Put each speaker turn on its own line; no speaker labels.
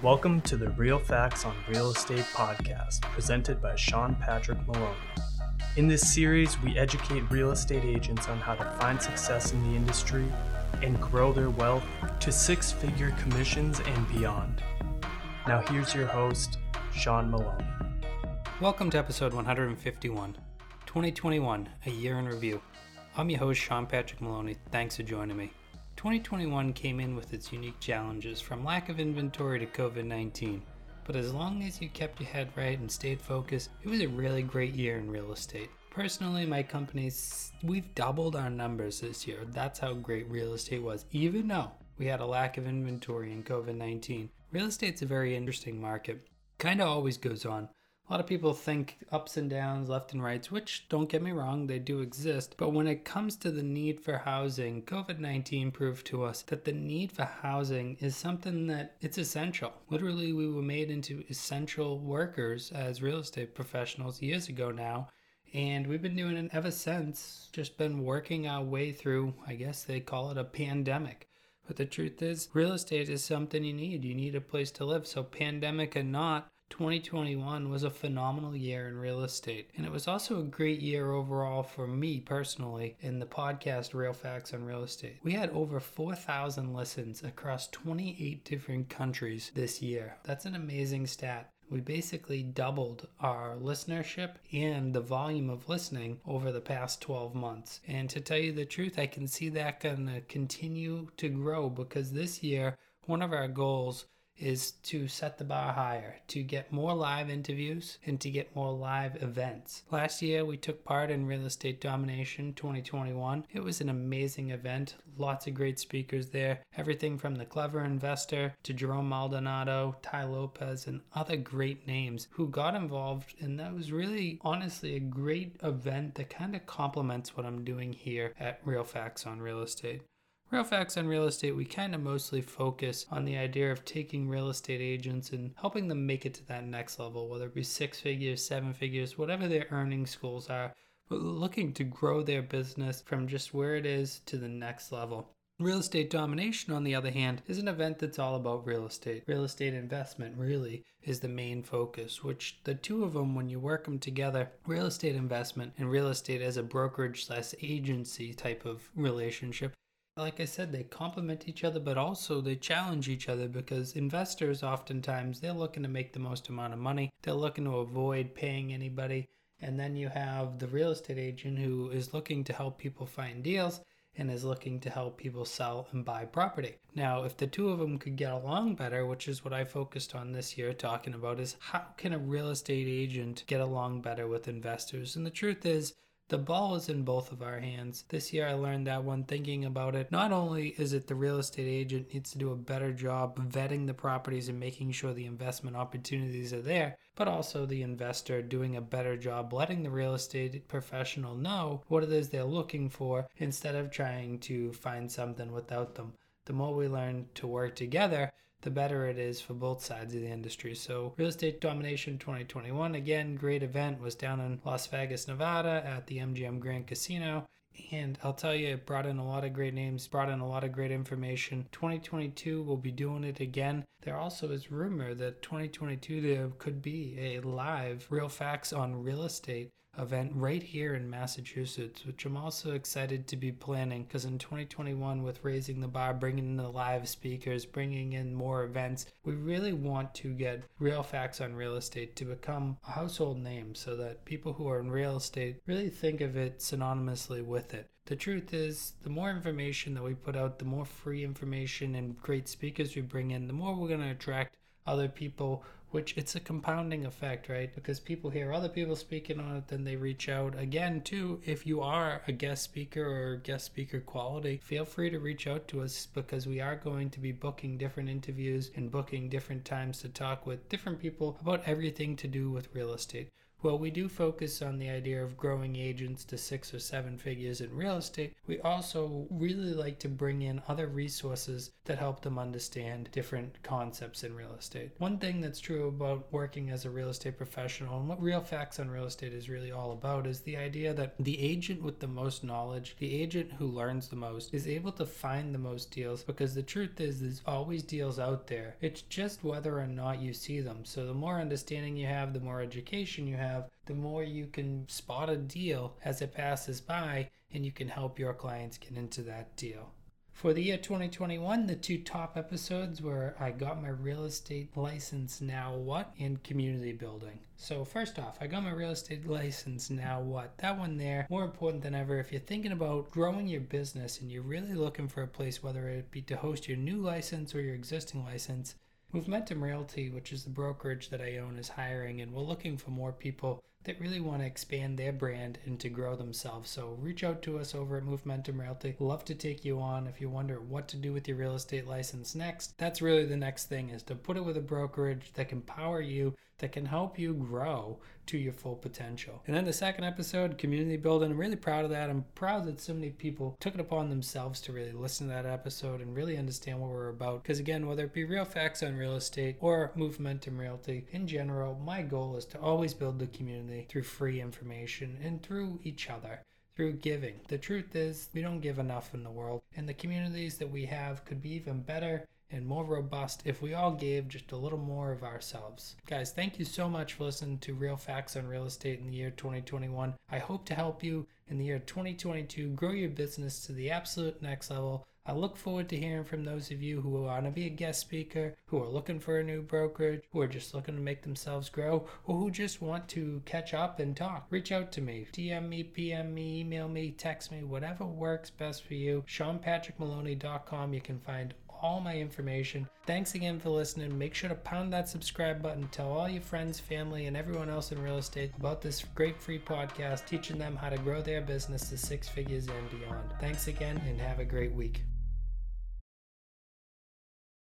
Welcome to the Real Facts on Real Estate podcast, presented by Sean Patrick Maloney. In this series, we educate real estate agents on how to find success in the industry and grow their wealth to six figure commissions and beyond. Now, here's your host, Sean Maloney.
Welcome to episode 151, 2021, a year in review. I'm your host, Sean Patrick Maloney. Thanks for joining me. 2021 came in with its unique challenges from lack of inventory to COVID 19. But as long as you kept your head right and stayed focused, it was a really great year in real estate. Personally, my company's, we've doubled our numbers this year. That's how great real estate was, even though we had a lack of inventory in COVID 19. Real estate's a very interesting market. Kind of always goes on. A lot of people think ups and downs, left and rights, which don't get me wrong, they do exist. But when it comes to the need for housing, COVID 19 proved to us that the need for housing is something that it's essential. Literally, we were made into essential workers as real estate professionals years ago now. And we've been doing it ever since, just been working our way through, I guess they call it a pandemic. But the truth is, real estate is something you need. You need a place to live. So, pandemic or not, 2021 was a phenomenal year in real estate, and it was also a great year overall for me personally in the podcast Real Facts on Real Estate. We had over 4,000 listens across 28 different countries this year. That's an amazing stat. We basically doubled our listenership and the volume of listening over the past 12 months. And to tell you the truth, I can see that going to continue to grow because this year, one of our goals is to set the bar higher, to get more live interviews and to get more live events. Last year, we took part in Real Estate Domination 2021. It was an amazing event, lots of great speakers there, everything from the clever investor to Jerome Maldonado, Tai Lopez, and other great names who got involved. And that was really, honestly, a great event that kind of complements what I'm doing here at Real Facts on Real Estate. Real Facts on Real Estate, we kind of mostly focus on the idea of taking real estate agents and helping them make it to that next level, whether it be six figures, seven figures, whatever their earnings goals are, but looking to grow their business from just where it is to the next level. Real estate domination, on the other hand, is an event that's all about real estate. Real estate investment really is the main focus, which the two of them, when you work them together, real estate investment and real estate as a brokerage slash agency type of relationship, like I said, they complement each other, but also they challenge each other because investors oftentimes they're looking to make the most amount of money. They're looking to avoid paying anybody. And then you have the real estate agent who is looking to help people find deals and is looking to help people sell and buy property. Now, if the two of them could get along better, which is what I focused on this year talking about, is how can a real estate agent get along better with investors? And the truth is, the ball is in both of our hands. This year I learned that when thinking about it, not only is it the real estate agent needs to do a better job vetting the properties and making sure the investment opportunities are there, but also the investor doing a better job letting the real estate professional know what it is they're looking for instead of trying to find something without them. The more we learn to work together, the better it is for both sides of the industry. So, Real Estate Domination 2021, again, great event, was down in Las Vegas, Nevada at the MGM Grand Casino. And I'll tell you, it brought in a lot of great names, brought in a lot of great information. 2022, we'll be doing it again. There also is rumor that 2022 there could be a live Real Facts on Real Estate event right here in Massachusetts, which I'm also excited to be planning because in 2021, with raising the bar, bringing in the live speakers, bringing in more events, we really want to get real facts on real estate to become a household name so that people who are in real estate really think of it synonymously with it. The truth is, the more information that we put out, the more free information and great speakers we bring in, the more we're going to attract other people which it's a compounding effect, right? Because people hear other people speaking on it, then they reach out again too. If you are a guest speaker or guest speaker quality, feel free to reach out to us because we are going to be booking different interviews and booking different times to talk with different people about everything to do with real estate. While we do focus on the idea of growing agents to six or seven figures in real estate, we also really like to bring in other resources that help them understand different concepts in real estate. One thing that's true about working as a real estate professional and what Real Facts on Real Estate is really all about is the idea that the agent with the most knowledge, the agent who learns the most, is able to find the most deals because the truth is there's always deals out there. It's just whether or not you see them. So the more understanding you have, the more education you have, the more you can spot a deal as it passes by and you can help your clients get into that deal. For the year 2021, the two top episodes were I Got My Real Estate License Now What and Community Building. So, first off, I got my real estate license Now What? That one there, more important than ever, if you're thinking about growing your business and you're really looking for a place, whether it be to host your new license or your existing license, Movementum Realty, which is the brokerage that I own, is hiring, and we're looking for more people that really want to expand their brand and to grow themselves. So reach out to us over at Movementum Realty. Love to take you on if you wonder what to do with your real estate license next. That's really the next thing is to put it with a brokerage that can power you, that can help you grow to your full potential. And then the second episode, community building. I'm really proud of that. I'm proud that so many people took it upon themselves to really listen to that episode and really understand what we're about. Because again, whether it be real facts on real estate or Movementum Realty in general, my goal is to always build the community through free information and through each other through giving. The truth is, we don't give enough in the world, and the communities that we have could be even better and more robust if we all gave just a little more of ourselves. Guys, thank you so much for listening to Real Facts on Real Estate in the year 2021. I hope to help you in the year 2022 grow your business to the absolute next level I look forward to hearing from those of you who want to be a guest speaker, who are looking for a new brokerage, who are just looking to make themselves grow, or who just want to catch up and talk. Reach out to me. DM me, PM me, email me, text me, whatever works best for you. SeanPatrickMaloney.com. You can find all my information. Thanks again for listening. Make sure to pound that subscribe button. Tell all your friends, family, and everyone else in real estate about this great free podcast, teaching them how to grow their business to six figures and beyond. Thanks again, and have a great week.